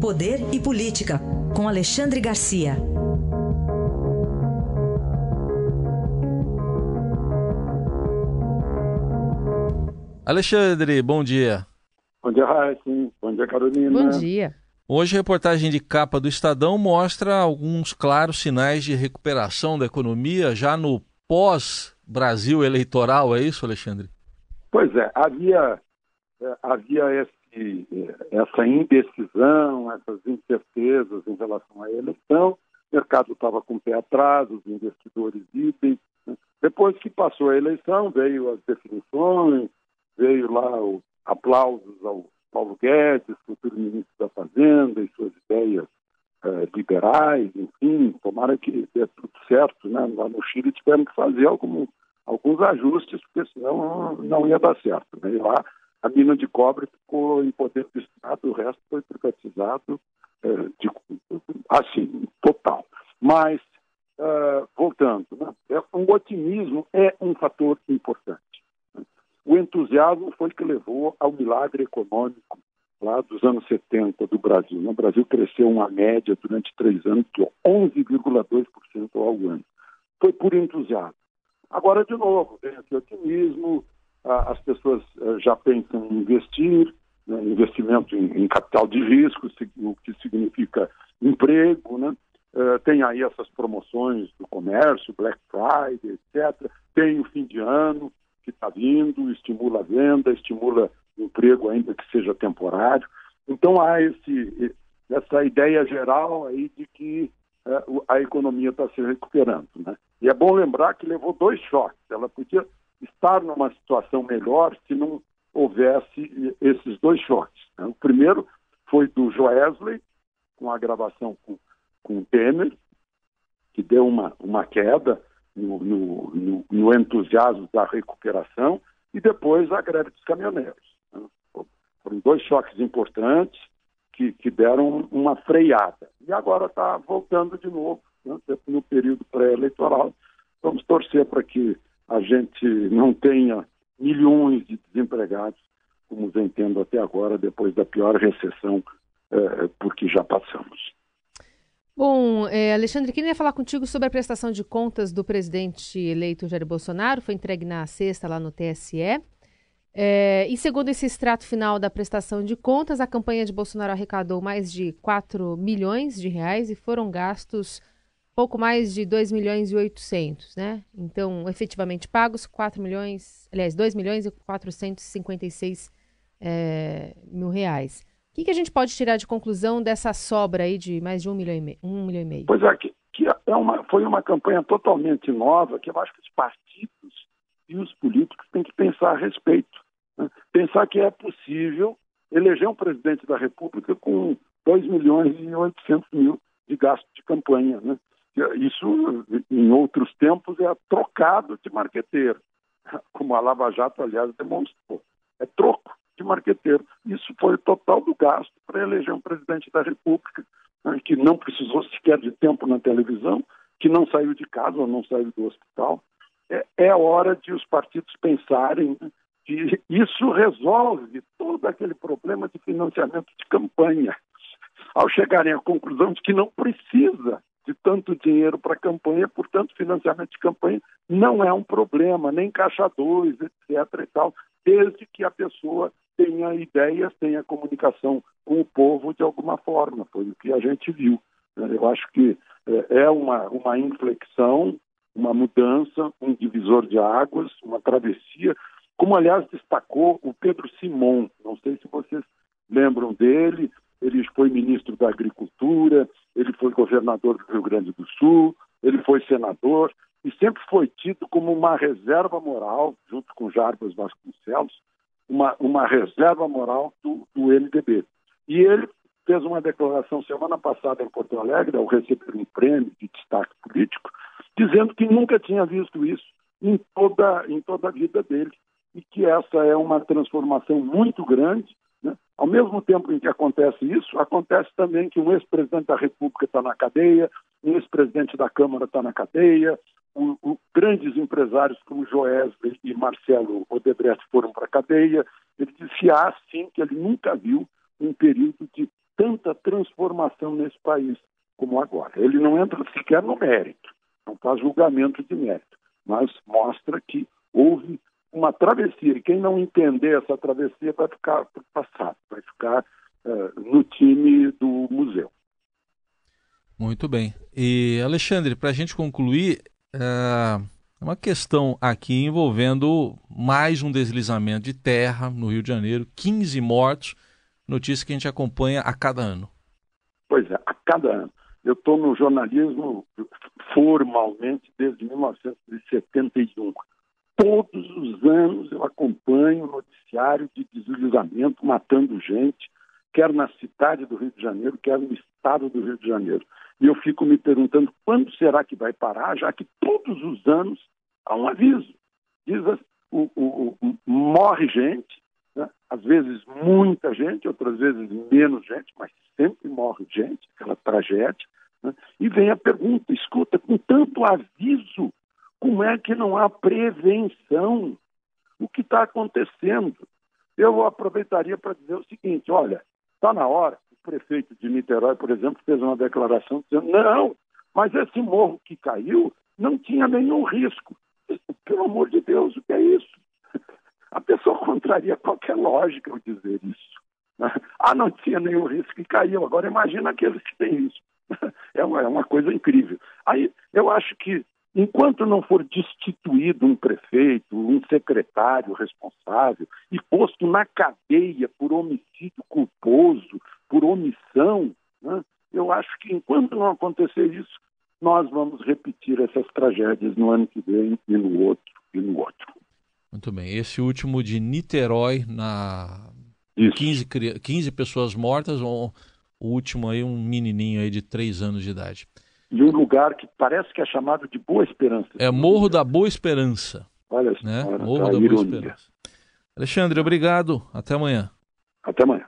Poder e Política, com Alexandre Garcia. Alexandre, bom dia. Bom dia, Raíssa. Bom dia, Carolina. Bom dia. Hoje a reportagem de capa do Estadão mostra alguns claros sinais de recuperação da economia já no pós-Brasil eleitoral, é isso, Alexandre? Pois é, havia, havia esse, essa indecisão, essas incertezas em relação à eleição, o mercado estava com o pé atrás, os investidores idem. Né? Depois que passou a eleição, veio as definições, veio lá o aplausos ao Paulo Guedes, futuro ministro da Fazenda, e suas ideias eh, liberais, enfim, tomara que dê tudo certo. Né? Lá no Chile tiveram que fazer algum, alguns ajustes, porque senão não ia dar certo. Né? E lá a mina de cobre ficou em poder do Estado, o resto foi privatizado, eh, de, assim, total. Mas, uh, voltando, né? É, um otimismo é um fator importante. O entusiasmo foi que levou ao milagre econômico lá dos anos 70 do Brasil. O Brasil cresceu uma média durante três anos de 11,2% ao ano. Foi por entusiasmo. Agora, de novo, tem esse otimismo, as pessoas eh, já pensam em investir, né, investimento em, em, capital de risco, o que significa emprego, né? Uh, tem aí essas promoções do comércio, Black Friday, etc. Tem o fim de ano, que está vindo, estimula a venda, estimula emprego, ainda que seja temporário. Então há esse, essa ideia geral aí de que é, a economia está se recuperando. Né? E é bom lembrar que levou dois choques. Ela podia estar numa situação melhor se não houvesse esses dois choques. Né? O primeiro foi do Joesley, com a gravação com, com o Temer, que deu uma, uma queda no, no, no, no entusiasmo da recuperação, e depois a greve dos caminhoneiros. Né? Foram dois choques importantes que, que deram uma freada. E agora está voltando de novo, né? no período pré-eleitoral. Vamos torcer para que a gente não tenha milhões de desempregados, como vem tendo até agora, depois da pior recessão eh, por que já passamos. Bom, é, Alexandre, queria falar contigo sobre a prestação de contas do presidente eleito Jair Bolsonaro. Foi entregue na sexta lá no TSE. É, e segundo esse extrato final da prestação de contas, a campanha de Bolsonaro arrecadou mais de 4 milhões de reais e foram gastos pouco mais de 2 milhões e 800, né? Então, efetivamente pagos 4 milhões, aliás, 2 milhões e 456 é, mil reais que, que a gente pode tirar de conclusão dessa sobra aí de mais de um milhão e meio? Um milhão e meio? Pois é, que, que é uma, foi uma campanha totalmente nova que eu acho que os partidos e os políticos têm que pensar a respeito. Né? Pensar que é possível eleger um presidente da República com 2 milhões e 800 mil de gasto de campanha. Né? Isso, em outros tempos, é trocado de marqueteiro, como a Lava Jato, aliás, demonstrou. É troco de marqueteiro. Isso foi o total do gasto para eleger um presidente da República, né, que não precisou sequer de tempo na televisão, que não saiu de casa ou não saiu do hospital. É, é hora de os partidos pensarem né, que isso resolve todo aquele problema de financiamento de campanha. Ao chegarem à conclusão de que não precisa de tanto dinheiro para campanha, portanto, financiamento de campanha não é um problema, nem caixa 2, etc. e tal, desde que a pessoa tenha ideias, tenha comunicação com o povo de alguma forma. Foi o que a gente viu. Eu acho que é, é uma, uma inflexão, uma mudança, um divisor de águas, uma travessia, como aliás destacou o Pedro Simon. Não sei se vocês lembram dele. Ele foi ministro da Agricultura, governador do Rio Grande do Sul, ele foi senador e sempre foi tido como uma reserva moral, junto com Jarbas Vasconcelos, uma, uma reserva moral do, do MDB. E ele fez uma declaração semana passada em Porto Alegre, ao receber um prêmio de destaque político, dizendo que nunca tinha visto isso em toda, em toda a vida dele e que essa é uma transformação muito grande. Né? Ao mesmo tempo em que acontece isso, acontece também que um ex-presidente da República está na cadeia, um ex-presidente da Câmara está na cadeia, o, o, grandes empresários como Joesley e Marcelo Odebrecht foram para a cadeia. Ele disse ah, sim que ele nunca viu um período de tanta transformação nesse país como agora. Ele não entra sequer no mérito, não faz julgamento de mérito, mas mostra que houve uma travessia, e quem não entender essa travessia vai ficar passado, vai ficar uh, no time do museu. Muito bem. E, Alexandre, para a gente concluir, é uma questão aqui envolvendo mais um deslizamento de terra no Rio de Janeiro, 15 mortos, notícia que a gente acompanha a cada ano. Pois é, a cada ano. Eu estou no jornalismo formalmente desde 1971. Todos os anos eu acompanho o noticiário de deslizamento matando gente, quer na cidade do Rio de Janeiro, quer no estado do Rio de Janeiro. E eu fico me perguntando quando será que vai parar, já que todos os anos há um aviso. Diz o, o, o morre gente, né? às vezes muita gente, outras vezes menos gente, mas sempre morre gente, aquela tragédia. Né? E vem a pergunta: escuta, com tanto aviso, como é que não há prevenção? O que está acontecendo? Eu aproveitaria para dizer o seguinte: olha, está na hora prefeito de Niterói, por exemplo, fez uma declaração dizendo: não, mas esse morro que caiu não tinha nenhum risco. Pelo amor de Deus, o que é isso? A pessoa contraria qualquer lógica ao dizer isso. Ah, não tinha nenhum risco e caiu. Agora imagina aqueles que têm isso. É uma, é uma coisa incrível. Aí eu acho que enquanto não for destituído um prefeito, um secretário responsável e posto na cadeia por homicídio culposo, por omissão, né? eu acho que enquanto não acontecer isso, nós vamos repetir essas tragédias no ano que vem e no outro e no outro. Muito bem. Esse último de Niterói, na 15, 15 pessoas mortas, ou o último aí, um menininho aí de 3 anos de idade. E um lugar que parece que é chamado de Boa Esperança. É Morro da Boa Esperança. Olha né? Morro da Boa Esperança. Alexandre, obrigado. Até amanhã. Até amanhã.